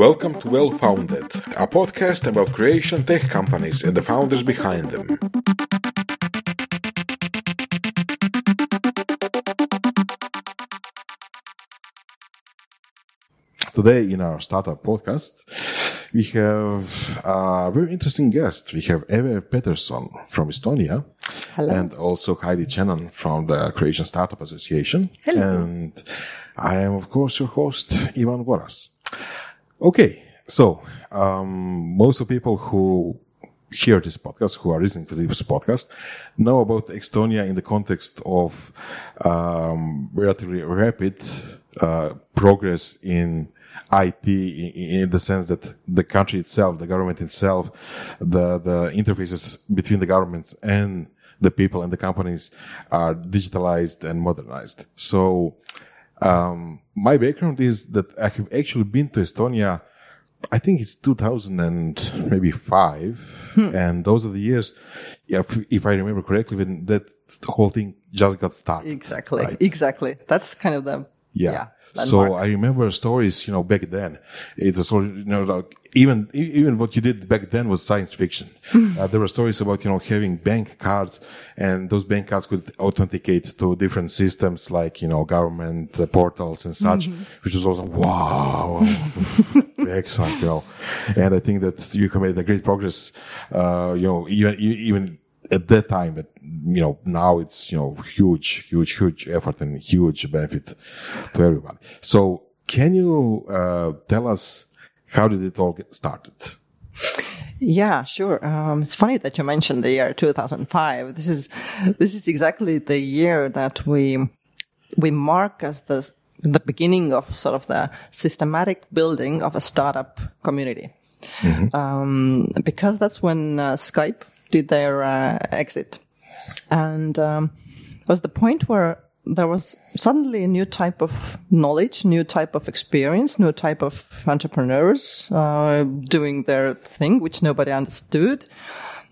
Welcome to Well Founded, a podcast about Croatian tech companies and the founders behind them. Today, in our startup podcast, we have a very interesting guest. We have Eve Peeterson from Estonia. Hello. And also Hajdi Ćenan from the Croatian Startup Association. Hello. And I am, of course, your host, Ivan Voras. Okay. So, um, most of people who hear this podcast, who are listening to this podcast, know about Estonia in the context of um, relatively rapid uh, progress in IT in, in, the sense that the country itself, the government itself, the the interfaces between the governments and the people and the companies are digitalized and modernized. So um, my background is that I have actually been to Estonia. I think it's 2000 and maybe five. Hmm. And those are the years, if, if I remember correctly, when that whole thing just got started. Exactly. right? Exactly. That's kind of the, Yeah. yeah. So. I remember stories, you know, back then. It was, you know, like even, even what you did back then was science fiction. uh, there were stories about, you know, having bank cards and those bank cards could authenticate to different systems like, you know, government uh, portals and such, which was also, wow, excellent, you know. And I think that you made a great progress, uh, you know, even, even at that time, but you know, now it's, you know, huge, huge, huge effort and huge benefit to everybody. So can you, uh, tell us how did it all get started? Yeah, sure. Um, it's funny that you mentioned the year 2005. This is, this is exactly the year that we, we mark as the, the beginning of sort of the systematic building of a startup community. Um, because that's when uh, Skype did their uh, exit. And um, it was the point where there was suddenly a new type of knowledge, new type of experience, new type of entrepreneurs uh, doing their thing, which nobody understood.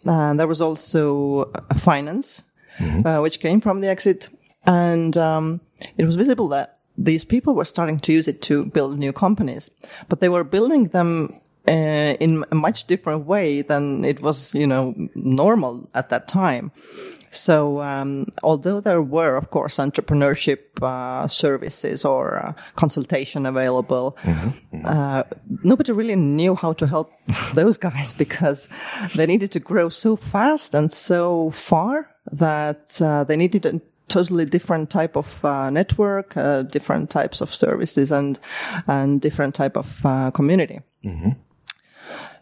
And there was also finance, uh, which came from the exit. And um, it was visible that these people were starting to use it to build new companies, but they were building them uh, in a much different way than it was, you know, normal at that time. So, um, although there were, of course, entrepreneurship uh, services or uh, consultation available, Uh, nobody really knew how to help those guys because they needed to grow so fast and so far that uh, they needed a totally different type of uh, network, uh, different types of services, and and different type of uh, community.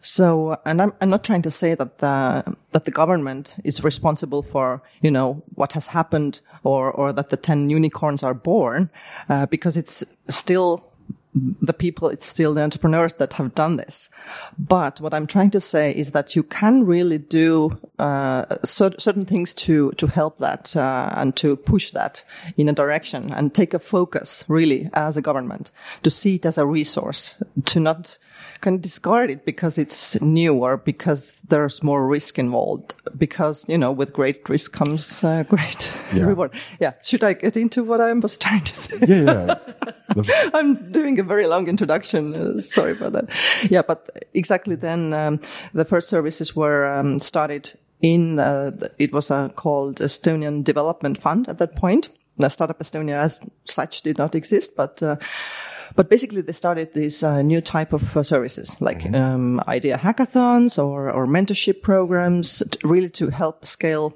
So, and I'm, I'm not trying to say that the, that the government is responsible for, you know, what has happened or, or that the 10 unicorns are born, uh, because it's still the people, it's still the entrepreneurs that have done this. But what I'm trying to say is that you can really do uh, cer- certain things to to help that uh, and to push that in a direction and take a focus really as a government to see it as a resource to not of discard it because it's newer, because there's more risk involved. Because you know, with great risk comes uh, great Yeah. reward. Yeah. Should I get into what I was trying to say? Yeah, yeah. I'm doing a very long introduction. Uh, sorry about that. Yeah, but exactly then, um, the first services were um, started in, uh, it was uh, called Estonian Development Fund at that point. The Startup Estonia as such did not exist, but, uh, but basically they started this uh, new type of uh, services like um, idea hackathons or, or mentorship programs t- really to help scale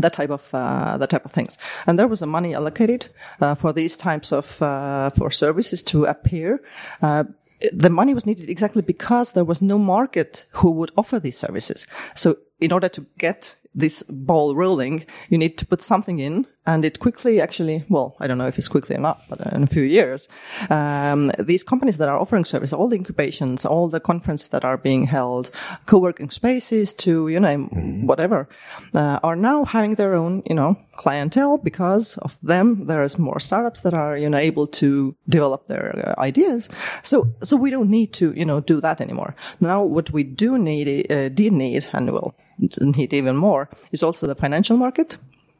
that type of uh, that type of things. And there was a money allocated uh, for these types of uh, for services to appear. Uh, the money was needed exactly because there was no market who would offer these services. So in order to get this ball rolling, you need to put something in and it quickly actually, well, I don't know if it's quickly or not, but in a few years, um, these companies that are offering service, all the incubations, all the conferences that are being held, co-working spaces to, you know, whatever, uh, are now having their own, you know, clientele because of them. There's more startups that are, you know, able to develop their uh, ideas. So, so we don't need to, you know, do that anymore. Now, what we do need, uh, did need, and will need even more, is also the financial market.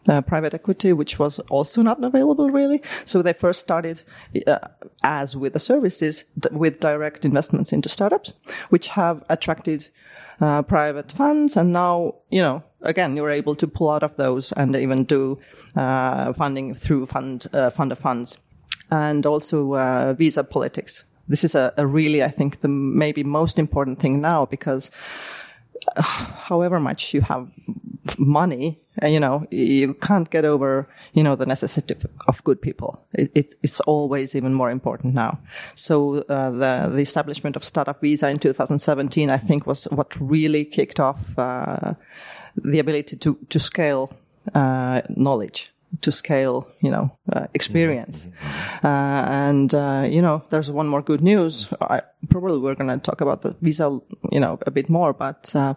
uh, private equity, which was also not available really. So they first started, uh, as with the services, d- with direct investments into startups, which have attracted uh, private funds. And now, you know, again, you're able to pull out of those and even do uh, funding through fund uh, fund of funds, and also uh, visa politics. This is a, a really, I think, the maybe most important thing now because however much you have money, you know, you can't get over, you know, the necessity of good people. It, it, it's always even more important now. So uh, the the establishment of startup visa in 2017, I think, was what really kicked off uh, the ability to to scale uh, knowledge to scale, you know, uh, experience. Uh, and, uh, you know, there's one more good news. I, probably we're going to talk about the visa, you know, a bit more, but, uh,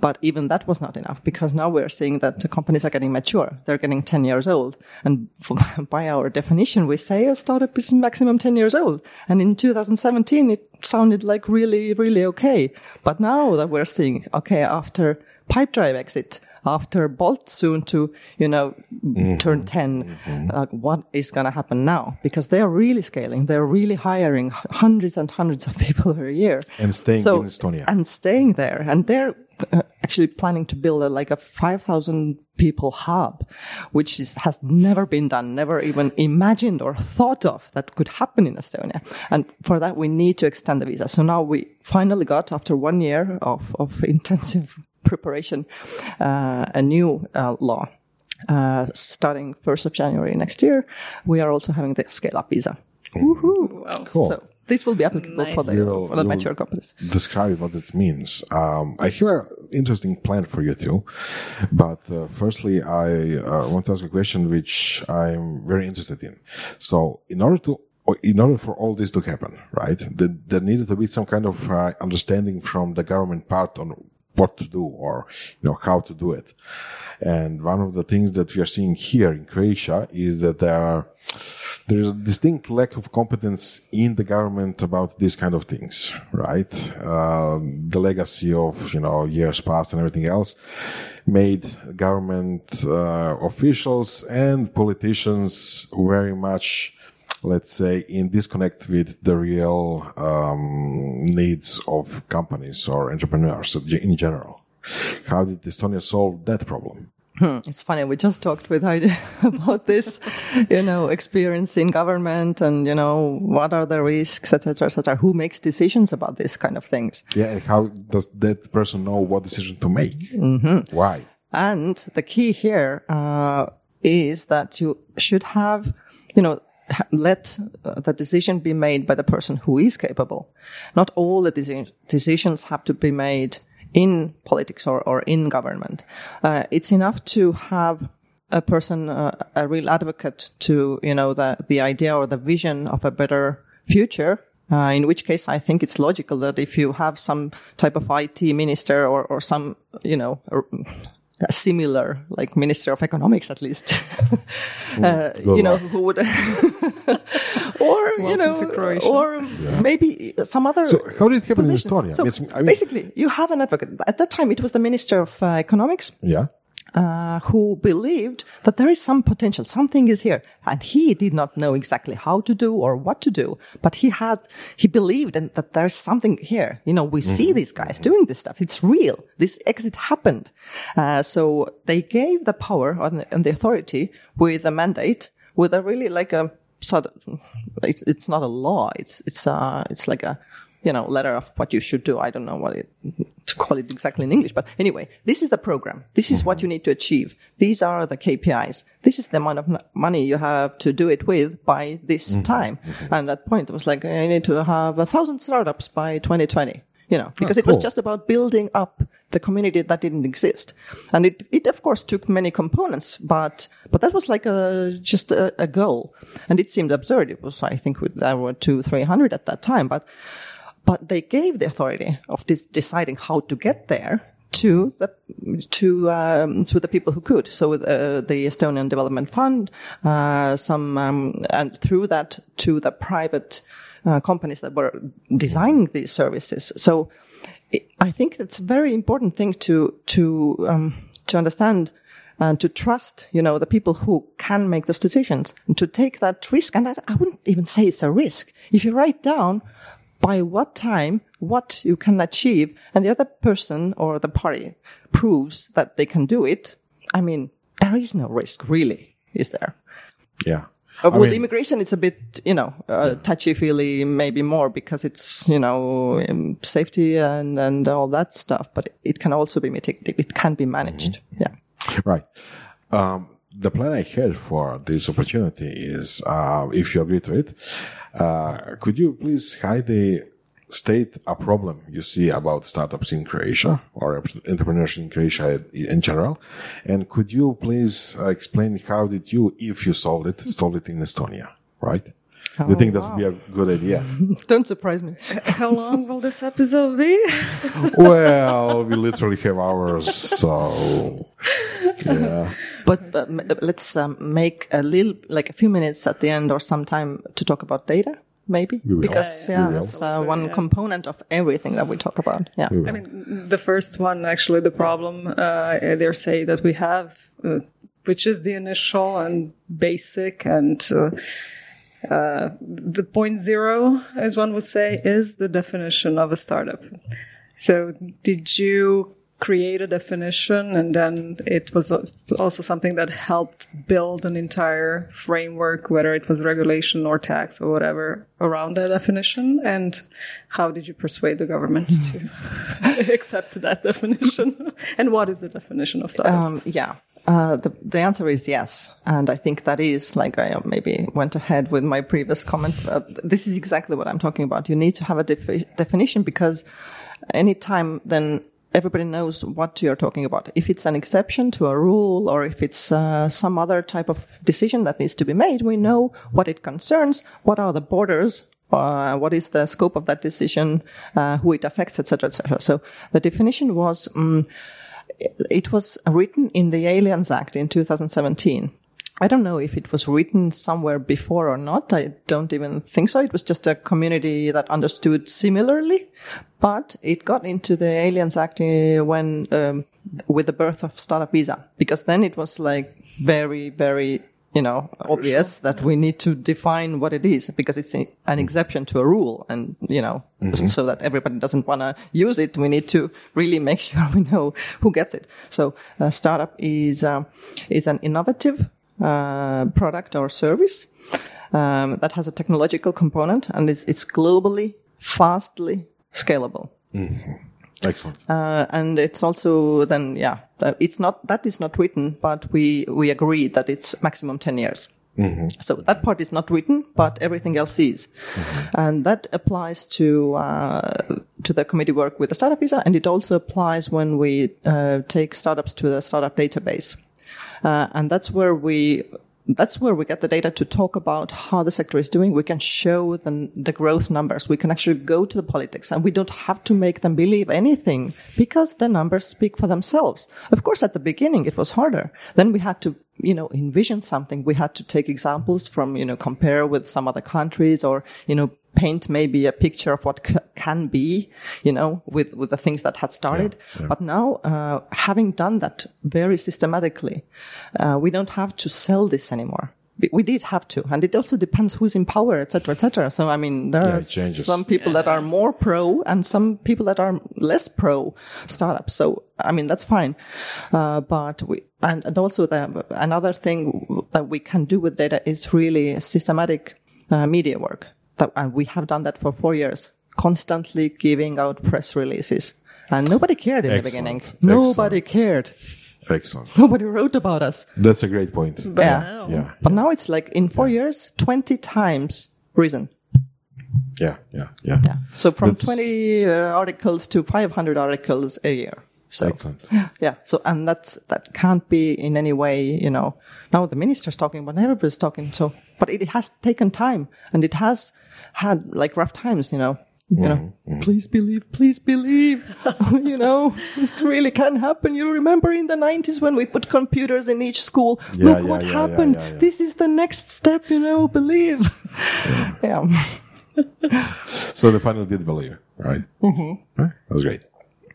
but even that was not enough because now we're seeing that the companies are getting mature. They're getting 10 years old. And for, by our definition, we say a startup is maximum 10 years old. And in 2017, it sounded like really, really okay. But now that we're seeing, okay, after Pipedrive exit, after Bolt soon to, you know, mm-hmm. turn 10, mm-hmm. uh, what is going to happen now? Because they are really scaling. They're really hiring hundreds and hundreds of people per year. And staying so, in Estonia. And staying there. And they're uh, actually planning to build a, like a 5,000 people hub, which is, has never been done, never even imagined or thought of that could happen in Estonia. And for that, we need to extend the visa. So now we finally got, after one year of, of intensive preparation, uh, a new uh, law. Uh, starting 1st of January next year, we are also having the scale up visa. Woohoo! Wow. Cool. So this will be applicable nice. for the, for the mature companies. Describe what it means. Um, I hear an interesting plan for you too, but uh, firstly, I uh, want to ask a question which I'm very interested in. So, in order to in order for all this to happen, right, there, there needed to be some kind of uh, understanding from the government part on what to do or, you know, how to do it. And one of the things that we are seeing here in Croatia is that there are, there's a distinct lack of competence in the government about these kind of things, right? Um, the legacy of, you know, years past and everything else made government uh, officials and politicians very much let's say, in disconnect with the real um, needs of companies or entrepreneurs in general. How did Estonia solve that problem? Hmm. It's funny. We just talked with Hajdi about this, you know, experience in government and, you know, what are the risks, etc., etc. Who makes decisions about these kind of things? Yeah. And How does that person know what decision to make? Mm-hmm. Why? And the key here uh, is that you should have, you know, let uh, the decision be made by the person who is capable. Not all the deci- decisions have to be made in politics or, or in government. Uh, it's enough to have a person, uh, a real advocate to, you know, the, the idea or the vision of a better future. Uh, in which case, I think it's logical that if you have some type of IT minister or, or some, you know, similar, like Minister of Economics at least, uh, you know, who would, or you know, or yeah. maybe some other. So how did it happen position. in Estonia? So I mean, basically, you have an advocate. At that time, it was the Minister of uh, Economics. Yeah uh, who believed that there is some potential, something is here, and he did not know exactly how to do or what to do, but he had, he believed in, that there's something here. You know, we mm-hmm. see these guys doing this stuff. It's real. This exit happened. Uh, so they gave the power and the, and the authority with a mandate, with a really like a sort of, it's, it's not a law. It's, it's, uh, it's like a, you know, letter of what you should do. I don't know what it, to call it exactly in English, but anyway, this is the program. This is what you need to achieve. These are the KPIs. This is the amount of money you have to do it with by this mm-hmm. time. Mm-hmm. And at that point, it was like, I need to have a thousand startups by 2020, you know, because oh, cool. it was just about building up the community that didn't exist. And it, it of course took many components, but, but that was like a, just a, a goal. And it seemed absurd. It was, I think, there were two, three hundred at that time, but but they gave the authority of this deciding how to get there to the to um, to the people who could. So uh, the Estonian Development Fund, uh, some um, and through that to the private uh, companies that were designing these services. So I think it's a very important thing to to um, to understand and to trust, you know, the people who can make those decisions and to take that risk. And I, I wouldn't even say it's a risk. If you write down by what time, what you can achieve, and the other person or the party proves that they can do it, I mean, there is no risk really, is there? Yeah. Uh, with mean- immigration, it's a bit, you know, uh, touchy feely, maybe more because it's, you know, um, safety and, and all that stuff, but it can also be mitigated. It can be managed. Mm-hmm. Yeah. Right. Um, the plan I had for this opportunity is, uh, if you agree to it, uh, could you please highly state a problem you see about startups in Croatia or entrepreneurship in Croatia in general? And could you please uh, explain how did you, if you solved it, solved it in Estonia, right? Do you think that would be a good idea? Don't surprise me. How long will this episode be? well, we literally have hours, so yeah. But, but let's um, make a little, like a few minutes at the end or sometime to talk about data, maybe? Because, Yeah, yeah, that's uh, one component of everything that we talk about. Yeah. I mean, the first one, actually, the problem uh, they say that we have, uh, which is the initial and basic and uh, uh, the point zero, as one would say, is the definition of a startup. So, did you create a definition and then it was also something that helped build an entire framework, whether it was regulation or tax or whatever around that definition? And how did you persuade the government to accept that definition? and what is the definition of startups? Um, yeah. Uh, the, the answer is yes. And I think that is like I uh, maybe went ahead with my previous comment. Uh, this is exactly what I'm talking about. You need to have a defi- definition because anytime then everybody knows what you're talking about. If it's an exception to a rule or if it's uh, some other type of decision that needs to be made, we know what it concerns, what are the borders, uh, what is the scope of that decision, uh, who it affects, etc., etc. So the definition was. Um, it was written in the Aliens Act in 2017. I don't know if it was written somewhere before or not. I don't even think so. It was just a community that understood similarly, but it got into the Aliens Act uh, when, um, with the birth of Startup Visa, because then it was like very, very, you know, obvious that we need to define what it is because it's a- an exception to a rule and, you know, so that everybody doesn't want to use it. We need to really make sure we know who gets it. So, uh, startup is, um, is an innovative, uh, product or service, um, that has a technological component and it's, it's globally, fastly scalable. Excellent. Uh, and it's also then, yeah, it's not, that is not written, but we, we agree that it's maximum 10 years. So that part is not written, but everything else is. And that applies to, uh, to the committee work with the startup visa. And it also applies when we, uh, take startups to the startup database. Uh, and that's where we that's where we get the data to talk about how the sector is doing. We can show the, the growth numbers. We can actually go to the politics and we don't have to make them believe anything because the numbers speak for themselves. Of course, at the beginning, it was harder. Then we had to, you know, envision something. We had to take examples from, you know, compare with some other countries or, you know, paint maybe a picture of what c- can be, you know, with, with the things that had started. But now, uh, having done that very systematically, uh, we don't have to sell this anymore. We- We did have to, and it also depends who's in power, etc., etc. So, I mean, there Yeah, are changes. some people that are more pro and some people that are less pro startups. So, I mean, that's fine. Uh, but we, and, and also the, another thing that we can do with data is really systematic uh, media work. That, and we have done that for four years, constantly giving out press releases. And nobody cared in the Excellent. beginning. Excellent. Nobody cared. Excellent. Nobody wrote about us. That's a great point. yeah. now- Yeah. But now it's like in four years, 20 times reason. Yeah. Yeah. Yeah. Yeah. So from That's- 20 uh, articles to 500 articles a year. So Excellent. yeah. So and that's that can't be in any way, you know. Now the minister's talking, but everybody's talking. So, but it has taken time, and it has had like rough times, you know. You know, please believe, please believe. you know, this really can happen. You remember in the 90s when we put computers in each school? Yeah, Look yeah, what yeah, happened. This is the next step, you know, believe. yeah. So they finally did believe, right? Mm-hmm. Right? That was great.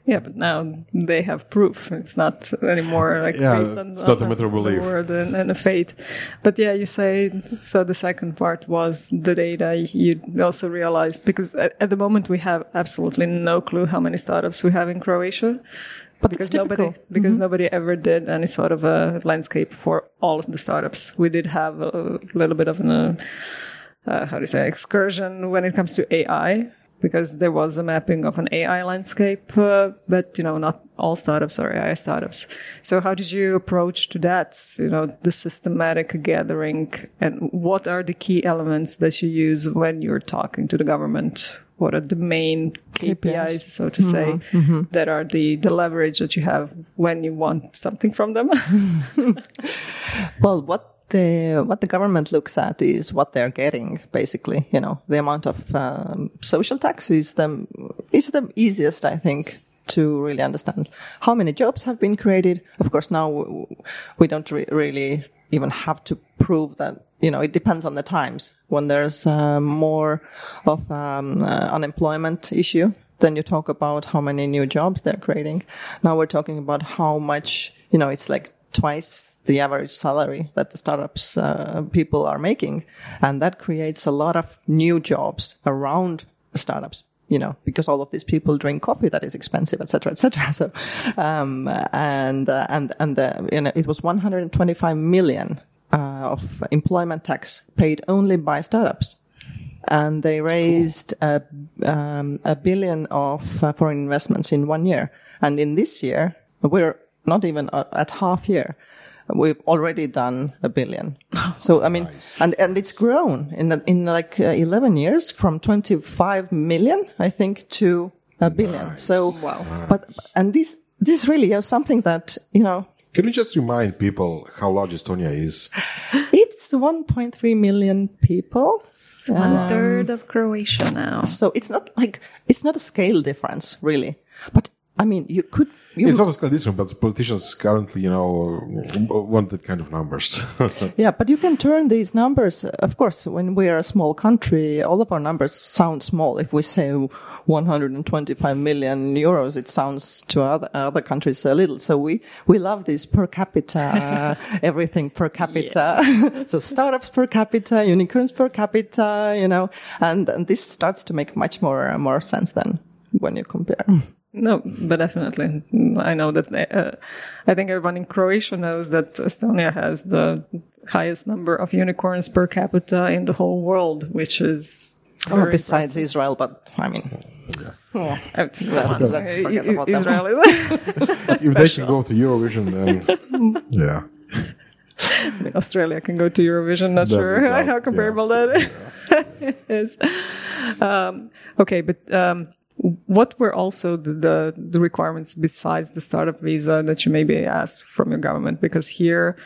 Yeah, but now they have proof. It's not anymore like Yeah, based on, it's not a matter of the belief. word and, and a faith. But yeah, you say so. The second part was the data. You also realized because at, at the moment we have absolutely no clue how many startups we have in Croatia. But because it's nobody typical. because nobody ever did any sort of a landscape for all of the startups. We did have a little bit of an uh, uh, how do you say excursion when it comes to AI because there was a mapping of an AI landscape, uh, but you know not all startups are AI startups. So how did you approach to that? You know the systematic gathering and what are the key elements that you use when you're talking to the government? What are the main KPIs, so to say, that are the, the leverage that you have when you want something from them? Well, what the what the government looks at is what they're getting, basically. You know, the amount of um, social tax is the is the easiest, I think, to really understand how many jobs have been created. Of course, now we don't re- really even have to prove that. You know, it depends on the times. When there's uh, more of um, uh, unemployment issue, then you talk about how many new jobs they're creating. Now we're talking about how much. You know, it's like twice the average salary that the startups uh, people are making, and that creates a lot of new jobs around startups. You know, because all of these people drink coffee that is expensive, et cetera, et cetera. So, um, and uh, and and the, you know, it was 125 million uh, of employment tax paid only by startups and they raised a, um, a billion of uh, foreign investments in one year. And in this year, we're not even uh, at half year. We've already done a billion. So I mean, and and it's grown in in like uh, eleven years from twenty five million, I think, to a billion. So Wow. but and this this really is something that you know Can you just remind people how large Estonia is? it's 1.3 million people. It's one third of Croatia now. So it's not like it's not a scale difference really, but I mean you could you It's not a scale but politicians currently, you know, want that kind of numbers. yeah, but you can turn these numbers. Of course, when we are a small country, all of our numbers sound small. If we say 125 million euros, it sounds to other other countries a little. So we we love this per capita, everything per capita. so startups per capita, unicorns per capita, you know, and, and this starts to make much more more sense then when you compare. Hmm. No, but definitely. I know that, uh, I think everyone in Croatia knows that Estonia has the highest number of unicorns per capita in the whole world, which is Oh, very besides Israel, but I mean, let's, let's forget about them. Israel is if they can go to Eurovision, then yeah. I mean, Australia can go to Eurovision. Not That sure is how comparable that is. Um, okay, but um, what were also the, the the requirements besides the startup visa that you maybe asked from your government? Because here,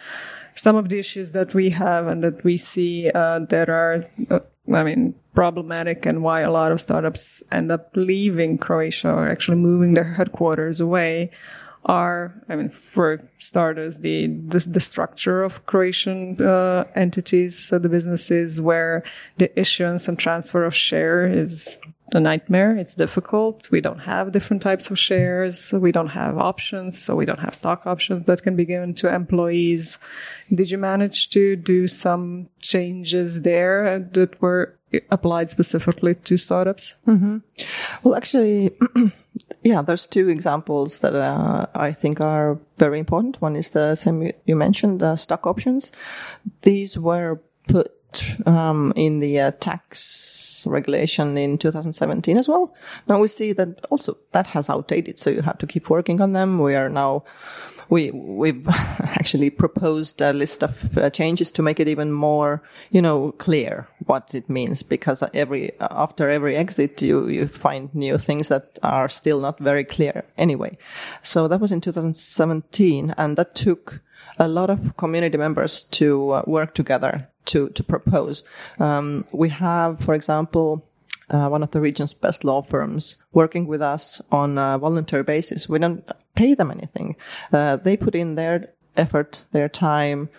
some of the issues that we have and that we see uh, that are, uh, I mean, problematic and why a lot of startups end up leaving Croatia or actually moving their headquarters away are, I mean, for starters, the the, the structure of Croatian uh, entities, so the businesses where the issuance and transfer of share is a nightmare. It's difficult. We don't have different types of shares. We don't have options. So we don't have stock options that can be given to employees. Did you manage to do some changes there that were applied specifically to startups? Well, actually, yeah, there's two examples that uh, I think are very important. One is the same you mentioned, the stock options. These were put um, in the uh, tax regulation in 2017 as well. Now we see that also that has outdated, so you have to keep working on them. We are now we we've actually proposed a list of uh, changes to make it even more you know clear what it means because every after every exit you you find new things that are still not very clear anyway so that was in 2017 and that took a lot of community members to uh, work together to to propose um, we have for example uh, one of the region's best law firms working with us on a voluntary basis. We don't pay them anything. Uh, they put in their effort, their time,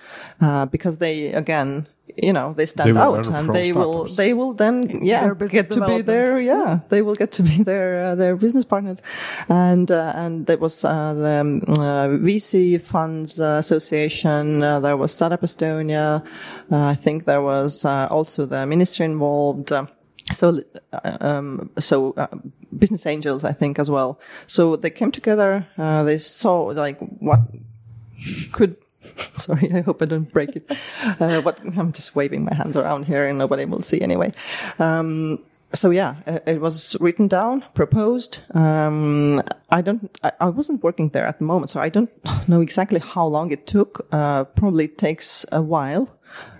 uh, because they, again, you know they stand They out and from they will they will then yeah get to be development. their yeah they will get to be their uh, their business partners. And uh, and there was uh, the um, uh, VC funds uh, association uh, there was startup Estonia uh, I think there was uh, also the ministry involved. Uh, so uh, um, so uh, business angels I think as well. So they came together uh, they saw like what could sorry i hope i don't break it. Uh, what i'm just waving my hands around here and nobody will see anyway. Um, so yeah uh, it was written down proposed. Um, i don't I, I wasn't working there at the moment so i don't know exactly how long it took. Uh, probably takes a while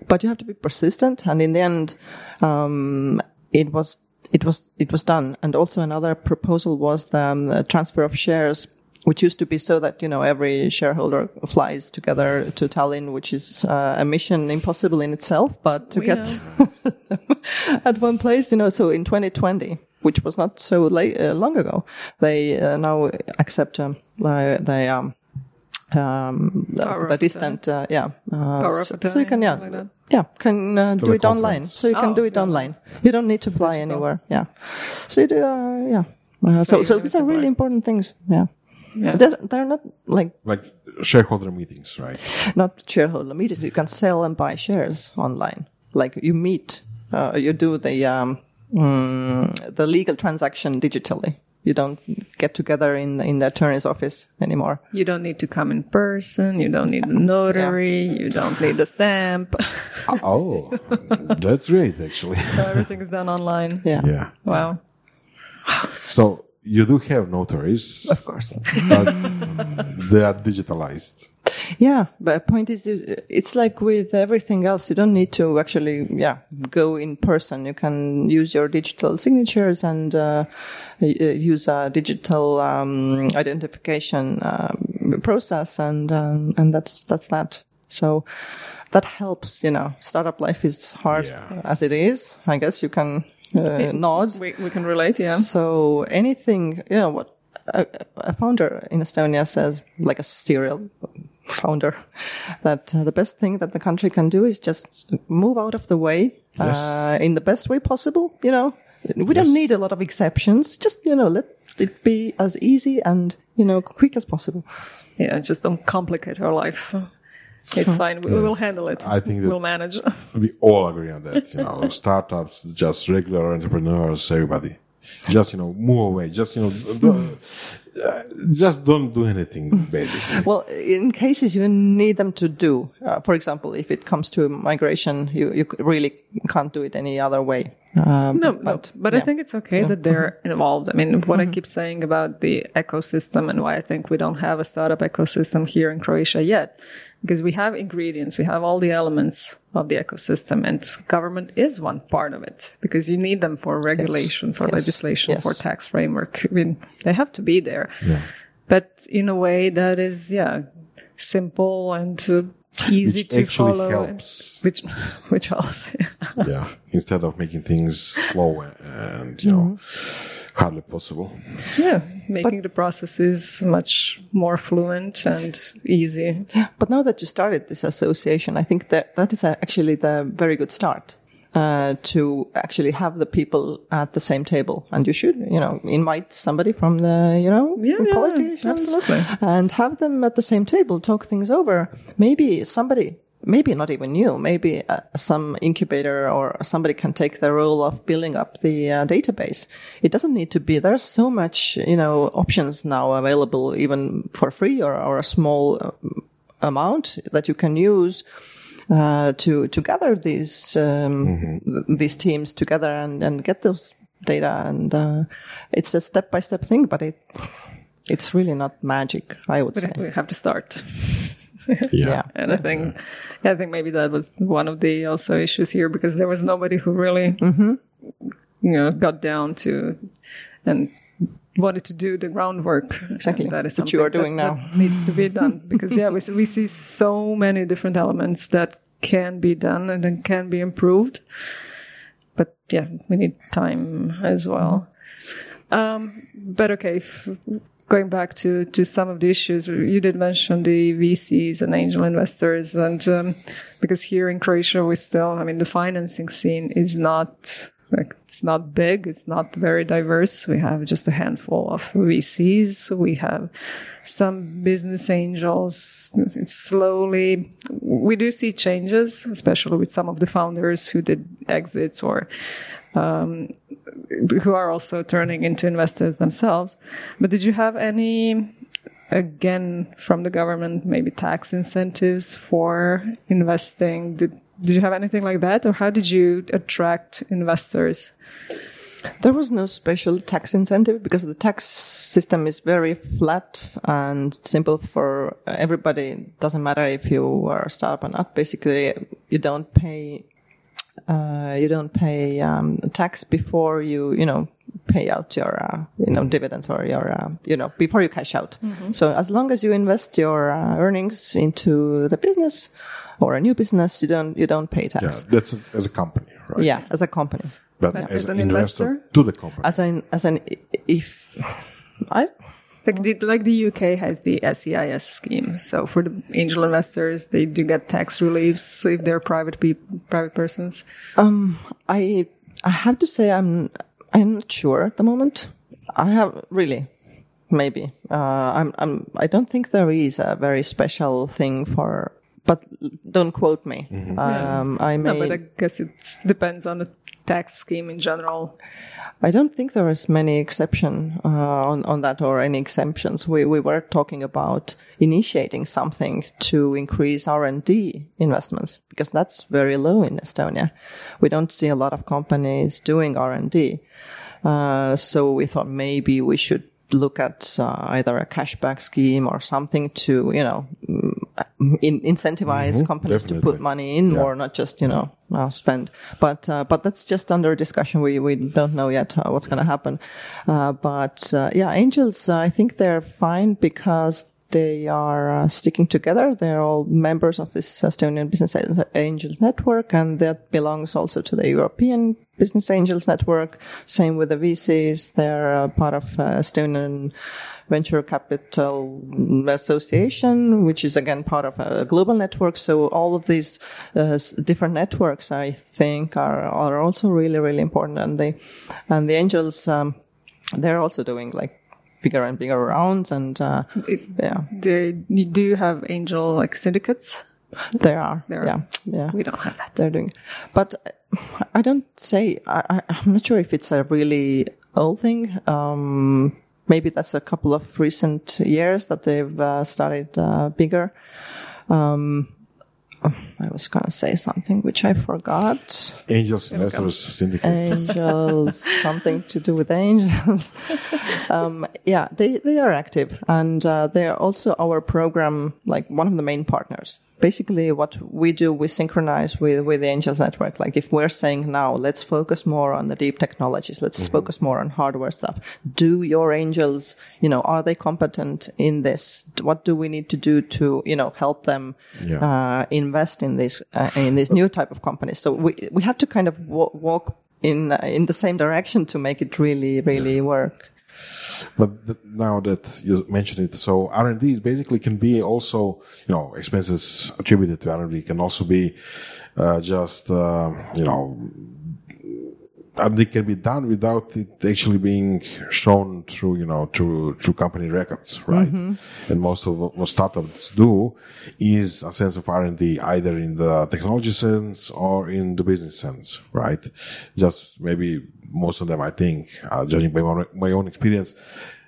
but you have to be persistent. And in the end um, it was it was it was done. And also another proposal was the, um, the transfer of shares which used to be so that you know every shareholder flies together to Tallinn, which is uh, a mission impossible in itself. But to We get at one place, you know, so in 2020, which was not so late, uh, long ago, they uh, now accept um, the, the um, um, the, Power the of distant, uh, yeah. Uh, so, so you can, yeah, like yeah, can uh, do it online. So you can Oh, do it yeah. online. You don't need to fly Digital. anywhere. Yeah. So you do, uh, yeah. Uh, so, you so these are really important things. Yeah. Yeah. They're, they're not like Like shareholder meetings, right? not shareholder meetings. You can sell and buy shares online. Like you meet, uh, you do the um, mm, the legal transaction digitally. You don't get together in in the attorney's office anymore. You don't need to come in person. You don't need a notary. You don't need a stamp. oh, that's great, actually. so everything is done online. Yeah, yeah. Wow. So you do have notaries, of course. but they are digitalized. Yeah, but the point is, it's like with everything else. You don't need to actually, yeah, go in person. You can use your digital signatures and uh, uh, use a digital um, identification um, process, and um, and that's that's that. So that helps. You know, startup life is hard Yeah. as it is. I guess you can uh, nod. We, we can relate, yeah. So anything, you know, what a, a founder in Estonia says, like a serial founder, that uh, the best thing that the country can do is just move out of the way Yes. uh, in the best way possible. You know, we don't Yes. need a lot of exceptions. Just you know, let it be as easy and you know quick as possible. Yeah, just don't complicate our life. It's fine. We, we will handle it. I think that- we'll manage. We all agree on that. You know, startups, just regular entrepreneurs, everybody. Just you know, move away. Just you know, do, uh, just don't do anything. Basically, Well, in cases you need them to do, uh, for example, if it comes to migration, you you really can't do it any other way. Um, No, but, but I think it's okay that they're involved. I mean, what Mm-hmm. I keep saying about the ecosystem and why I think we don't have a startup ecosystem here in Croatia yet, because we have ingredients, we have all the elements of the ecosystem, and government is one part of it because you need them for regulation, for Yes. legislation, Yes. for tax framework. I mean, they have to be there, yeah. but in a way that is, yeah, simple and uh, easy Which to actually follow. helps. Which, which also, yeah. Instead of making things slow and you know, hardly possible. Yeah, making the processes much more fluent and easy. But now that you started this association, I think that that is actually the very good start uh, to actually have the people at the same table. And you should, you know, invite somebody from the, you know, Yeah, yeah, politicians, absolutely. and have them at the same table, talk things over. Maybe somebody. Maybe not even you. Maybe uh, some incubator or somebody can take the role of building up the uh, database. It doesn't need to be. There's so much, you know, options now available, even for free or, or a small uh, amount that you can use uh, to to gather these um, th- these teams together and, and get those data. And uh, it's a step by step thing, but it it's really not magic. I would say. But we have to start. Yeah. And I think, I think maybe that was one of the also issues here because there was nobody who really, Mm-hmm. you know, got down to and wanted to do the groundwork. Exactly. And that is Which something you are that- doing now. that needs to be done because yeah, we see, we see so many different elements that can be done and then can be improved. But yeah, we need time as well. Um, but okay, f- going back to, to some of the issues, you did mention the VCs and angel investors. And um, because here in Croatia, we still, I mean, the financing scene is not like it's not big, it's not very diverse. We have just a handful of VCs. We have some business angels. It's slowly, we do see changes, especially with some of the founders who did exits or um, who are also turning into investors themselves. But did you have any, again, from the government, maybe tax incentives for investing? Did, did you have anything like that, or how did you attract investors? There was no special tax incentive because the tax system is very flat and simple for everybody. It doesn't matter if you are a startup or not. Basically, you don't pay uh, you don't pay um, tax before you you know pay out your uh, you know dividends or your uh, you know before you cash out. Mm-hmm. So as long as you invest your uh, earnings into the business or a new business, you don't you don't pay tax. Yeah, that's as a company, right? Yeah, as a company. But, But as, as an an investor, investor? to the company. As an as an if I Like the, like the UK has the SEIS scheme. So for the angel investors, they do get tax reliefs if they're private people, private persons. Um, I I have to say I'm I'm not sure at the moment. I have really maybe uh, I'm I'm I don't think there is a very special thing for. But don't quote me. Um, I may. No, but I guess it depends on the tax scheme in general. I don't think there is many exception uh, on on that or any exemptions. We we were talking about initiating something to increase R and D investments because that's very low in Estonia. We don't see a lot of companies doing R and D. Uh, so we thought maybe we should look at uh, either a cashback scheme or something to you know in, incentivize companies to put money in Yeah. more not just you know uh, spend. But uh, but that's just under discussion. We we don't know yet uh, what's going to happen. Uh, but uh, yeah angels uh, i think they're fine because they are uh, sticking together. They're all members of this Estonian Business Angels Network, and that belongs also to the European Business Angels Network. Same with the VCs. They're uh, part of uh, Estonian Venture Capital Association, which is again part of a global network. So all of these uh, different networks, I think, are are also really really important. And they and the angels, um, they're also doing like bigger and bigger rounds, and uh, yeah, They you do have angel like syndicates. there are, There are. yeah, yeah We don't have that. they're doing. But I don't say I, I'm not sure if it's a really old thing. Um, maybe that's a couple of recent years that they've uh, started uh, bigger. Um, I was gonna say something which I forgot. Angels, investors, syndicates. Angels, something to do with angels. um, yeah, they, they are active and uh, they are also our program, like one of the main partners. Basically, what we do, we synchronize with, with the Angels Network. Like if we're saying now, let's focus more on the deep technologies, let's focus more on hardware stuff. Do your angels, you know, are they competent in this? What do we need to do to, you know, help them Yeah. uh, invest in this uh, in this new type of companies. So we we have to kind of wa- walk in uh, in the same direction to make it really really work. But th- now that you mentioned it, so R and D is basically can be also, you know, expenses attributed to R and D can also be uh, just, uh, you know, and they can be done without it actually being shown through, you know, through through company records, right? And most of what startups do is a sense of R and D, either in the technology sense or in the business sense, right? Just maybe most of them, I think, uh, judging by my, my own experience,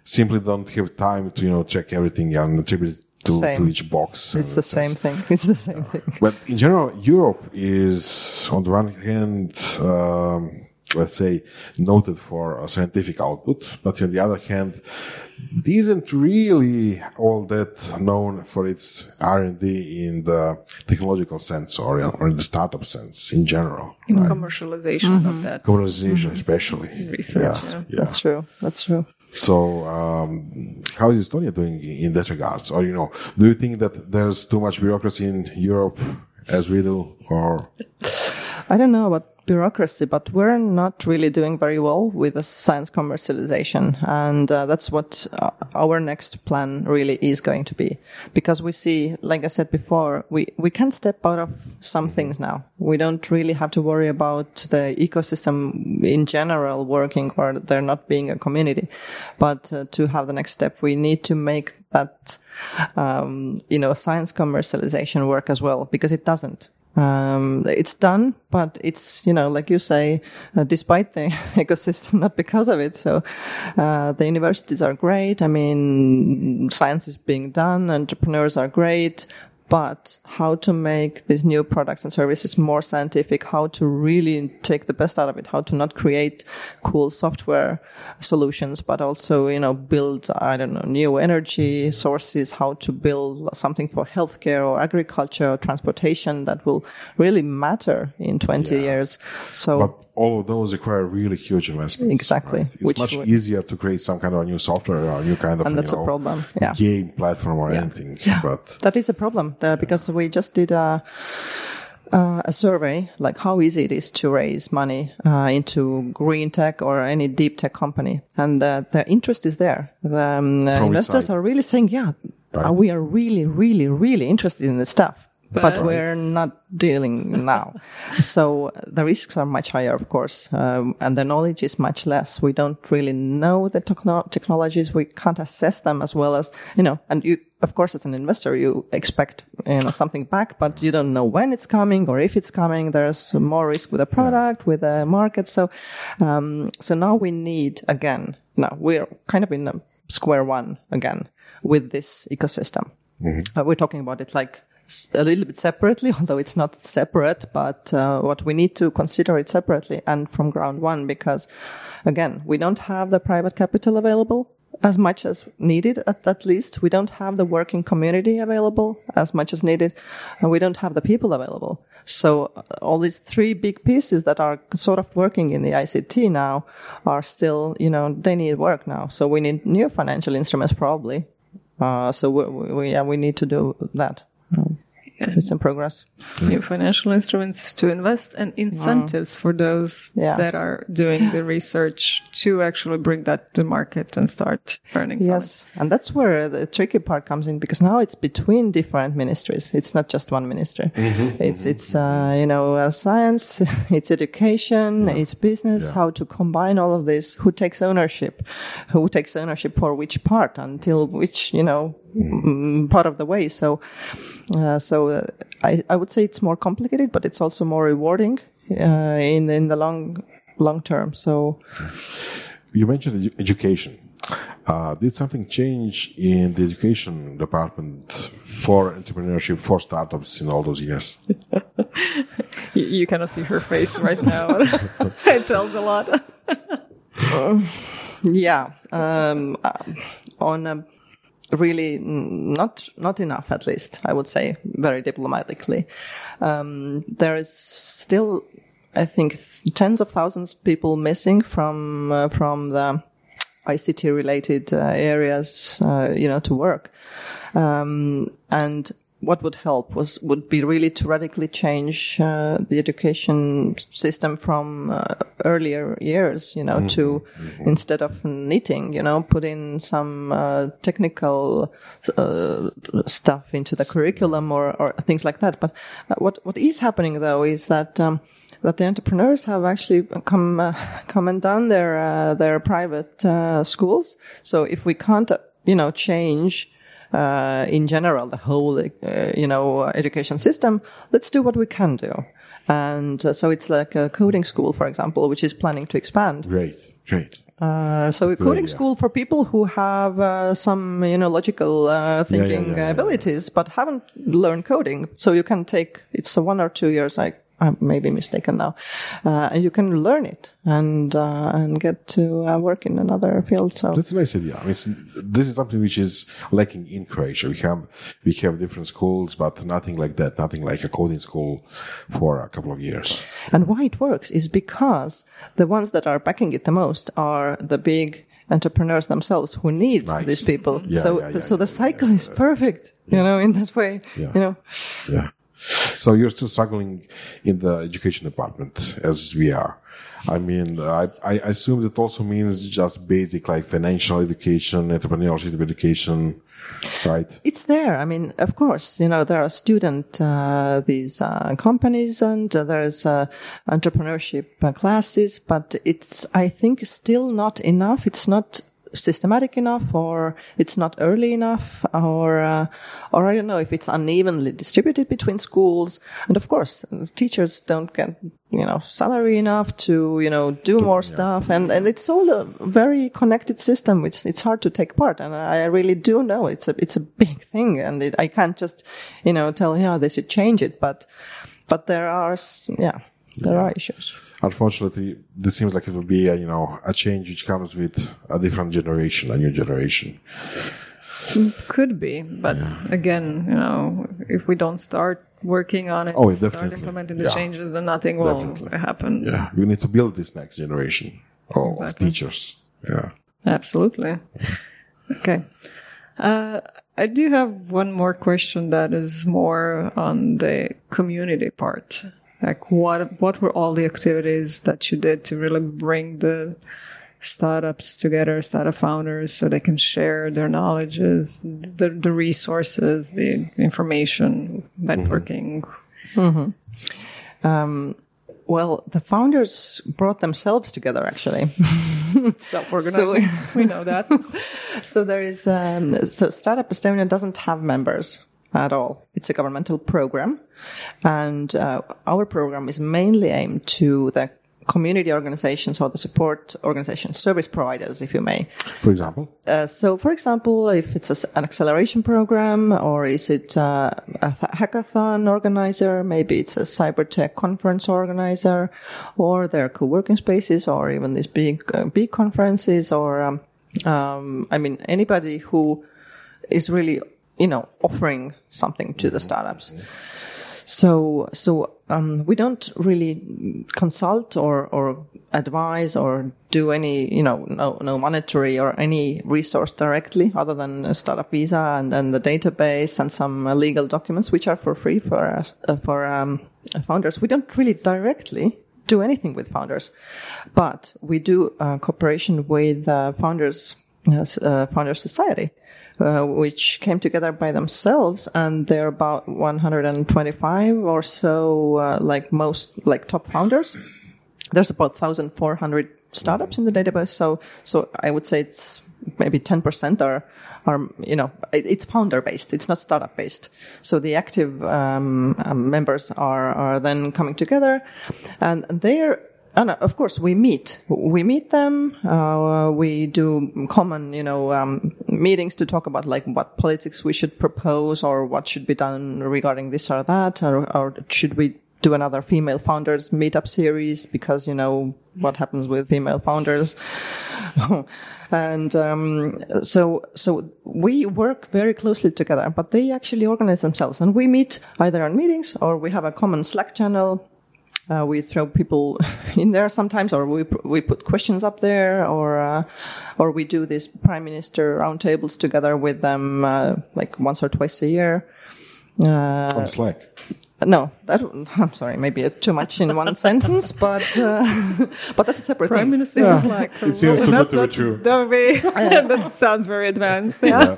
simply don't have time to, you know, check everything and attribute it to, to each box. It's the same thing. It's the same thing. But in general, Europe is, on the one hand, um, let's say, noted for a scientific output, but on the other hand, isn't really all that known for its R&D in the technological sense or, or in the startup sense in general. In commercialization of that Commercialization, especially. research. Yeah. yeah. Yeah. That's true. That's true. So, um, how is Estonia doing in that regards? Or, you know, do you think that there's too much bureaucracy in Europe as we do? Or, I don't know about bureaucracy, but we're not really doing very well with the science commercialization. And uh, that's what uh, our next plan really is going to be. Because we see, like I said before, we, we can step out of some things now. We don't really have to worry about the ecosystem in general working or there not being a community. But uh, to have the next step, we need to make that, um, you know, science commercialization work as well, because it doesn't. Um, it's done, but it's, you know, like you say, uh, despite the ecosystem, not because of it. So, uh, the universities are great. I mean, science is being done, entrepreneurs are great, but how to make these new products and services more scientific, how to really take the best out of it, how to not create cool software solutions, but also, you know, build, I don't know, new energy sources, how to build something for healthcare or agriculture or transportation that will really matter in 20 Yeah. years. So, But all of those require really huge investments. Exactly. right? It's Which much would- easier to create some kind of new software or new kind of and that's you a problem. Yeah. game platform or anything. But That is a problem uh, because we just did a, uh, a survey, like how easy it is to raise money uh, into green tech or any deep tech company, and uh, the interest is there. The, um, the investors are really saying, "Yeah, uh, we are really, really, really interested in this stuff." But, But- we're not dealing now. so uh, the risks are much higher, of course, um, and the knowledge is much less. We don't really know the techno- technologies. We can't assess them as well as, you know, and you, of course, as an investor, you expect, you know, something back, but you don't know when it's coming or if it's coming. There's more risk with the product, with the market. So, um, so now we need again, now we're kind of in a square one again with this ecosystem. Uh, we're talking about it like a little bit separately, although it's not separate, but uh, what we need to consider it separately and from ground one because, again, we don't have the private capital available as much as needed at, at least. We don't have the working community available as much as needed, and we don't have the people available. So uh, all these three big pieces that are sort of working in the ICT now are still, you know, they need work now. So we need new financial instruments probably. Uh, so we, we, yeah, we need to do that. Um, It's in progress. New financial instruments to invest and incentives for those Yeah. that are doing the research to actually bring that to market and start earning from it. Yes, and that's where the tricky part comes in because now it's between different ministries. It's not just one ministry. It's it's uh, you know uh, science, it's education, it's business. How to combine all of this? Who takes ownership? Who takes ownership for which part until which you know mm, part of the way? So uh, so uh, I I would say it's more complicated, but it's also more rewarding uh, in in the long long term. So. you mentioned edu- education. Uh, did something change in the education department for entrepreneurship, for startups in all those years? You, you cannot see her face right now. it tells a lot. Yeah, um, on a really not not enough, at least I would say, very diplomatically. Um, there is still, I think, th- tens of thousands of people missing from uh, from the ICT related uh, areas, uh, you know, to work. Um, and what would help was would be really to radically change uh, the education system from uh, earlier years, you know, to instead of knitting, you know, put in some uh, technical uh, stuff into the curriculum or, or things like that. But uh, what what is happening though is that. Um, that the entrepreneurs have actually come uh, come and done their uh, their private uh, schools. So if we can't, uh, you know, change uh, in general the whole uh, you know education system, let's do what we can do. And uh, so it's like a coding school, for example, which is planning to expand. Great, great. Uh, so a coding idea. school for people who have uh, some, you know, logical uh, thinking yeah, yeah, abilities, but haven't learned coding. So you can take it's a one or two years. I I may be mistaken now, uh, you can learn it and uh, and get to uh, work in another field. So That's a nice idea. I mean, this is something which is lacking in Croatia. We have we have different schools, but nothing like that. Nothing like a coding school for a couple of years. And why it works is because the ones that are backing it the most are the big entrepreneurs themselves who need Nice. these people. Yeah, so, yeah, yeah, so the cycle is perfect, you know, in that way, you know. Yeah. So you're still struggling in the education department as we are. I mean, I, I assume that also means just basic like financial education, entrepreneurship education, right? It's there. I mean, of course, you know, there are student, uh, these, uh, companies and there's, uh, entrepreneurship classes, but it's, I think, still not enough. It's not systematic enough or it's not early enough or uh, or I don't know if it's unevenly distributed between schools. And of course teachers don't get you know salary enough to you know do more stuff. And and it's all a very connected system which it's hard to take part. And I really do know it's a it's a big thing. And it, I can't just you know tell yeah they should change it. But but there are yeah there are issues Unfortunately, this seems like it will be a, you know, a change which comes with a different generation, a new generation. Could be, but again, you know, if we don't start working on it, Oh, start definitely. implementing the Yeah. changes, then nothing will Definitely. happen. Yeah. We need to build this next generation of Exactly. teachers. Yeah. Absolutely. Okay. Uh, I do have one more question that is more on the community part. Like, what what were all the activities that you did to really bring the startups together, startup founders, so they can share their knowledges, the the resources, the information, mm-hmm. networking. Mm-hmm. Um, well the founders brought themselves together actually Self-organizing. we know that. so there is um, so startup estonia doesn't have members at all. It's a governmental program and uh, our program is mainly aimed to the community organizations or the support organizations service providers if you may. For example, uh, so, for example, if it's a an acceleration program or is it uh, a th- hackathon organizer, maybe it's a cyber tech conference organizer, or there are co-working spaces, or even these big uh, big conferences, or um, um, I mean anybody who is really you know offering something to the startups. So, so um, we don't really consult or, or advise or do any, you know, no, no monetary or any resource directly other than a startup visa and, and the database and some legal documents which are for free for us, uh, for um, founders. We don't really directly do anything with founders, but we do uh, cooperation with uh, founders, uh, uh, Founders Society uh, which came together by themselves, and they're about 125 or so, uh, like most like top founders. There's about 1,400 startups in the database, so so I would say it's maybe 10% are are you know it's founder based. It's not startup based. So the active um, members are are then coming together, and they're and uh, of course, we meet. We meet them. Uh, we do common, you know, um, meetings to talk about like what politics we should propose or what should be done regarding this or that, or, or should we do another female founders meetup series because you know what happens with female founders. and um, so so we work very closely together, but they actually organize themselves, and we meet either on meetings or we have a common Slack channel uh, we throw people in there sometimes, or we we put questions up there, or uh, or we do these prime minister roundtables together with them, uh, like once or twice a year. Uh, on Slack. no, that I'm sorry, maybe it's too much in one sentence, but uh, but that's a separate Prime thing. Minister is like It seems too not- good to be not- true. Don't be, that sounds very advanced. Yeah.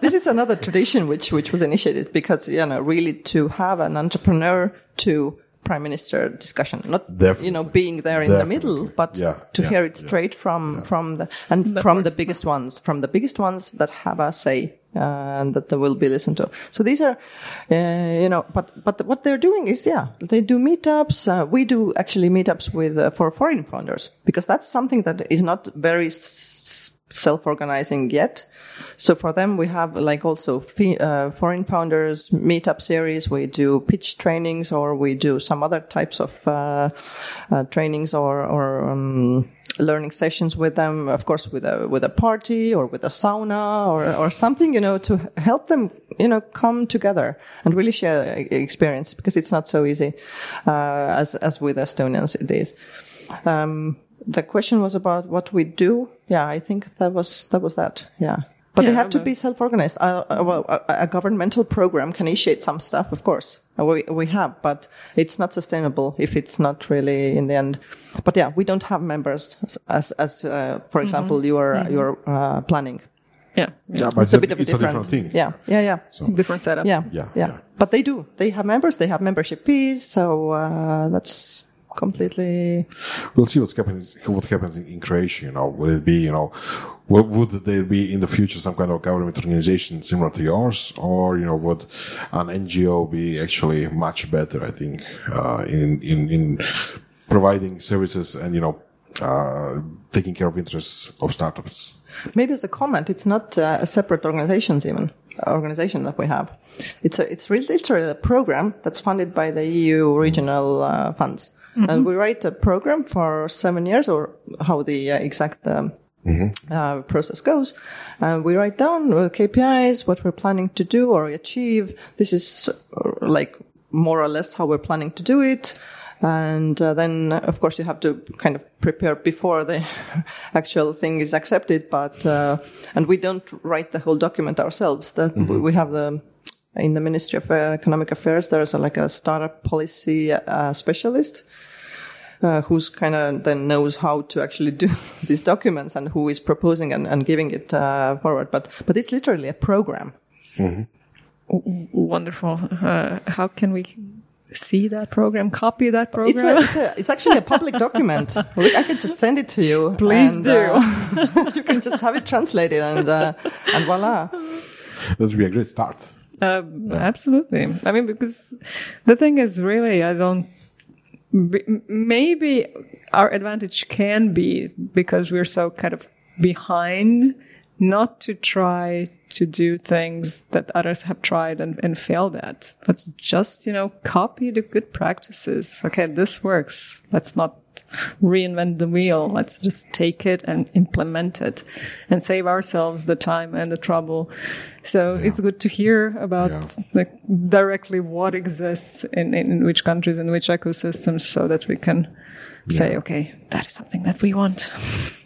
this is another tradition which which was initiated because you know really to have an entrepreneur to prime minister discussion. Not Definitely. you know being there in the middle but Yeah, to yeah, hear it yeah, straight from from the and from the biggest ones from the biggest ones that have a say uh, and that they will be listened to. So these are uh, you know but but what they're doing is yeah they do meetups. Uh, we do actually meetups with uh, for foreign founders because that's something that is not very s- self-organizing yet so for them, we have like also fe- uh, foreign founders meetup series. We do pitch trainings, or we do some other types of uh, uh, trainings or, or um, learning sessions with them. Of course, with a with a party or with a sauna or or something, you know, to help them, you know, come together and really share experience because it's not so easy uh, as as with Estonians it is. Um, the question was about what we do. Yeah, I think that was that was that. Yeah. But they Yeah, have to but- be self-organized. Uh, uh, well, a, a governmental program can initiate some stuff, of course. Uh, We we have, but it's not sustainable if it's not really in the end. But yeah, we don't have members as as uh, for example you are you are uh, planning. Yeah. Yeah, but It's a bit of a it's a different, different thing. Yeah, yeah, yeah. Different setup. Yeah, Yeah, yeah, yeah. But they do. They have members. They have membership fees. So uh, that's completely. We'll see what's happening. What happens in, in Croatia? You know, will it be? You know, what, would there be in the future some kind of government organization similar to yours, or you know, would an NGO be actually much better? I think uh, in in in providing services and you know uh, taking care of interests of startups. Maybe as a comment, it's not uh, a separate organizations even organization that we have. It's a it's really literally a program that's funded by the EU regional uh, funds, and we write a program for seven years, or how the uh, exact. Um, Uh, process goes, and we write down uh, KPIs, what we're planning to do or achieve. This is uh, like more or less how we're planning to do it. And uh, then, uh, of course, you have to kind of prepare before the actual thing is accepted. But uh, and we don't write the whole document ourselves. That we- we have the in the Ministry of uh, Economic Affairs. There's a, like a startup policy uh, specialist uh, who's kind of then knows how to actually do these documents and who is proposing and, and giving it uh, forward. But but it's literally a program. Wonderful. Uh, how can we see that program? Copy that program? It's a, it's a it's actually a public document. We- I could just send it to you. Please and, do. uh, you can just have it translated and uh, and voila. That would be a great start. Uh, Absolutely. I mean, because the thing is, really, I don't. Maybe our advantage can be because we're so kind of behind, not to try to do things that others have tried and, and failed at. Let's just, you know, copy the good practices. Okay, this works. Let's not reinvent the wheel. Let's just take it and implement it and save ourselves the time and the trouble. So it's good to hear about Yeah. like directly what exists in, in which countries and which ecosystems so that we can say, okay, that is something that we want.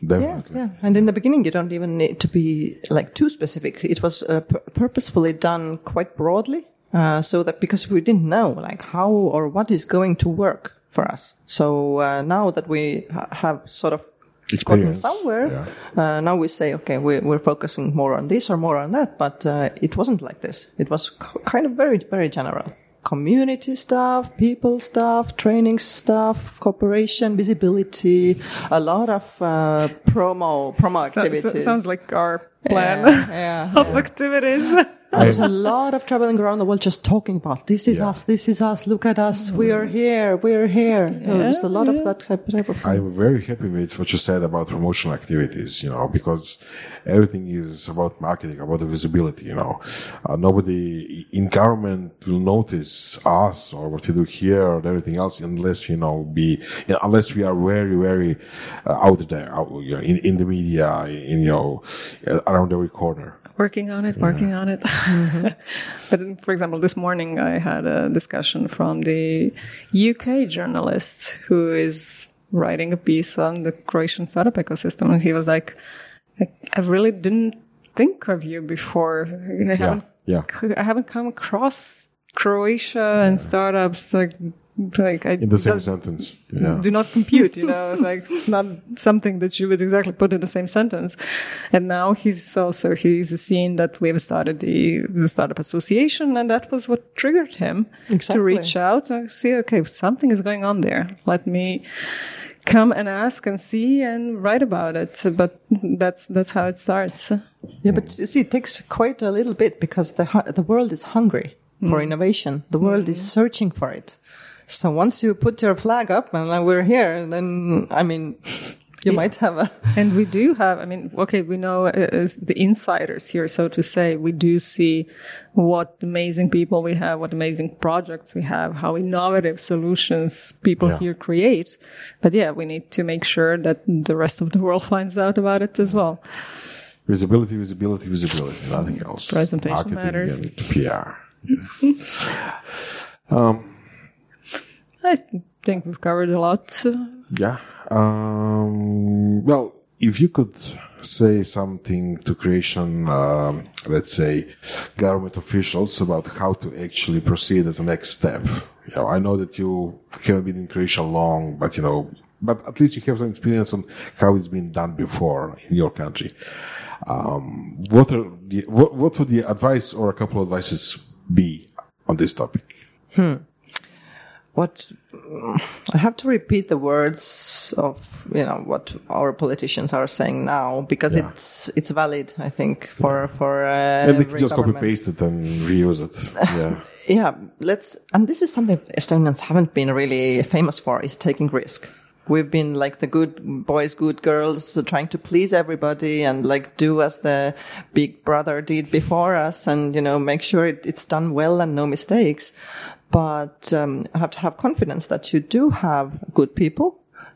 Definitely. yeah. And in the beginning, you don't even need to be like too specific. It was uh, pur- purposefully done quite broadly, uh, so that because we didn't know like how or what is going to work for us. So uh, now that we ha- have sort of gotten Experience, somewhere, uh, now we say, okay, we're, we're focusing more on this or more on that. But uh, it wasn't like this. It was k- kind of very, very general. Community stuff, people stuff, training stuff, cooperation, visibility, a lot of uh, promo promo So- so- activities. sounds like our plan yeah, yeah, of activities. There's a lot of traveling around the world just talking about this is Yeah. us, this is us, look at us, we are here, we are here. So there's a lot of that type type of thing. I'm very happy with what you said about promotional activities, you know, because everything is about marketing, about the visibility, you know. Uh, nobody in government will notice us or what we do here or everything else unless, you know, be, unless we are very, very uh, out there, out, you know, in, in the media, in, you know, uh, around every corner. working on it, working on it. but for example, this morning I had a discussion from the UK journalist who is writing a piece on the Croatian startup ecosystem, and he was like, "I, I really didn't think of you before. I haven't, yeah. I haven't come across Croatia and startups like." Like I In the same sentence. Yeah. do not compute, you know, it's like, it's not something that you would exactly put in the same sentence. And now he's also, he's seen that we've started the, the startup association and that was what triggered him to reach out and see, okay, something is going on there. Let me come and ask and see and write about it. But that's, that's how it starts. Yeah, but you see, it takes quite a little bit because the the world is hungry for mm. innovation. The world is mm. searching for it. So once you put your flag up and we're here, then I mean, you might have a And we do have, I mean, okay, we know uh, as the insiders here, so to say, we do see what amazing people we have, what amazing projects we have, how innovative solutions people Yeah. here create. But yeah, we need to make sure that the rest of the world finds out about it as well. Visibility, visibility, visibility, nothing else. Presentation Marketing matters. and PR. I think we've covered a lot. Yeah. Um, well, if you could say something to Croatian, um, let's say, government officials about how to actually proceed as a next step. You know, I know that you haven't been in Croatia long, but you know, but at least you have some experience on how it's been done before in your country. Um, what are the, what, what would the advice or a couple of advices be on this topic? what I have to repeat the words of you know what our politicians are saying now because Yeah. it's it's valid I think for for uh, and they can just copy paste it and reuse it. Yeah. yeah let's and this is something Estonians haven't been really famous for is taking risk. We've been like the good boys, good girls, trying to please everybody and like do as the big brother did before us and, you know, make sure it, it's done well and no mistakes. But um, have to have confidence that you do have good people,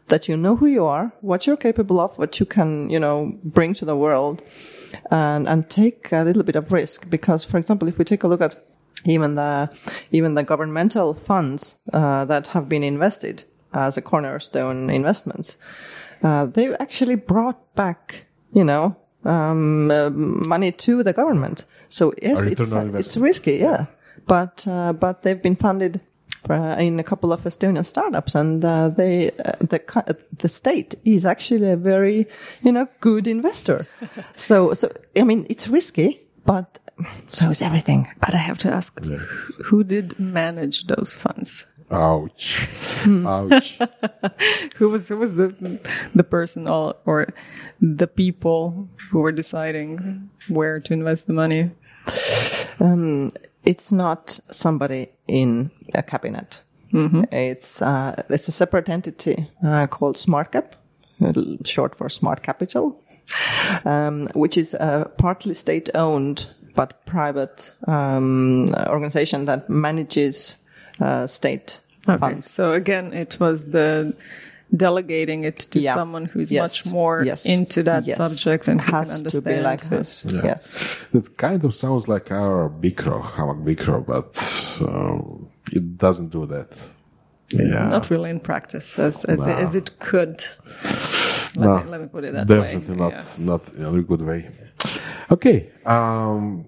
that you know who you are, what you're capable of, what you can, you know, bring to the world and, and take a little bit of risk. Because, for example, if we take a look at even the, even the governmental funds, uh, that have been invested as a cornerstone investments, uh, they actually brought back, you know, um, uh, money to the government. So yes, it's, it's risky, yeah. But, uh, but they've been funded uh, in a couple of Estonian startups and, uh, they, uh, the, uh, the state is actually a very, you know, good investor. so, so, I mean, it's risky, but so is everything. But I have to ask, who did manage those funds? Ouch. Hmm. Ouch. Who was who was the the person or, or the people who were deciding where to invest the money? Um, it's not somebody in a cabinet. It's uh, it's a separate entity uh, called SmartCap, short for Smart Capital, um, which is a partly state-owned but private um, organization that manages uh, state Okay, funds. so again, it was the delegating it to Yeah. someone who's Yes. much more Yes. into that Yes. subject and who has can to be like this. Yes. That kind of sounds like our BICRO, Hamak Bikro, but um, it doesn't do that. Yeah. Not really in practice as as, No. as it could. Let, No, me, let me put it that Definitely way. not, not in a good way. Okay. Um,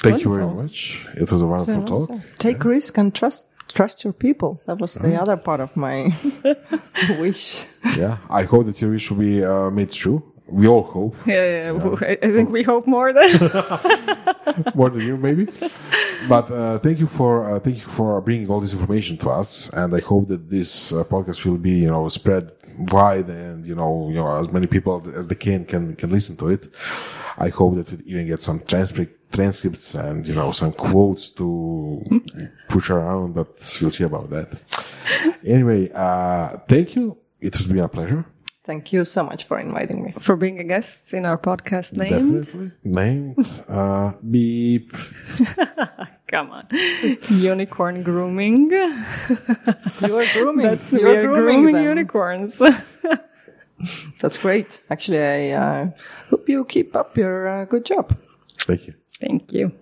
thank you very much. It was a wonderful talk. Take risk and trust trust your people. That was the other part of my wish. Yeah. I hope that your wish will be uh, made true. We all hope. Yeah, yeah. I, I think we hope more than more than you maybe but uh, thank you for uh, thank you for bringing all this information to us and i hope that this uh, podcast will be you know spread wide and you know you know as many people as they can can can listen to it i hope that it even gets some transcript transcripts and you know some quotes to push around but we'll see about that anyway uh thank you it has been a pleasure Thank you so much for inviting me. for being a guest in our podcast named. definitely named uh beep Come on, unicorn grooming. You are grooming. we you are grooming them. unicorns. That's great. Actually, I uh, hope you keep up your uh, good job. thank you Thank you.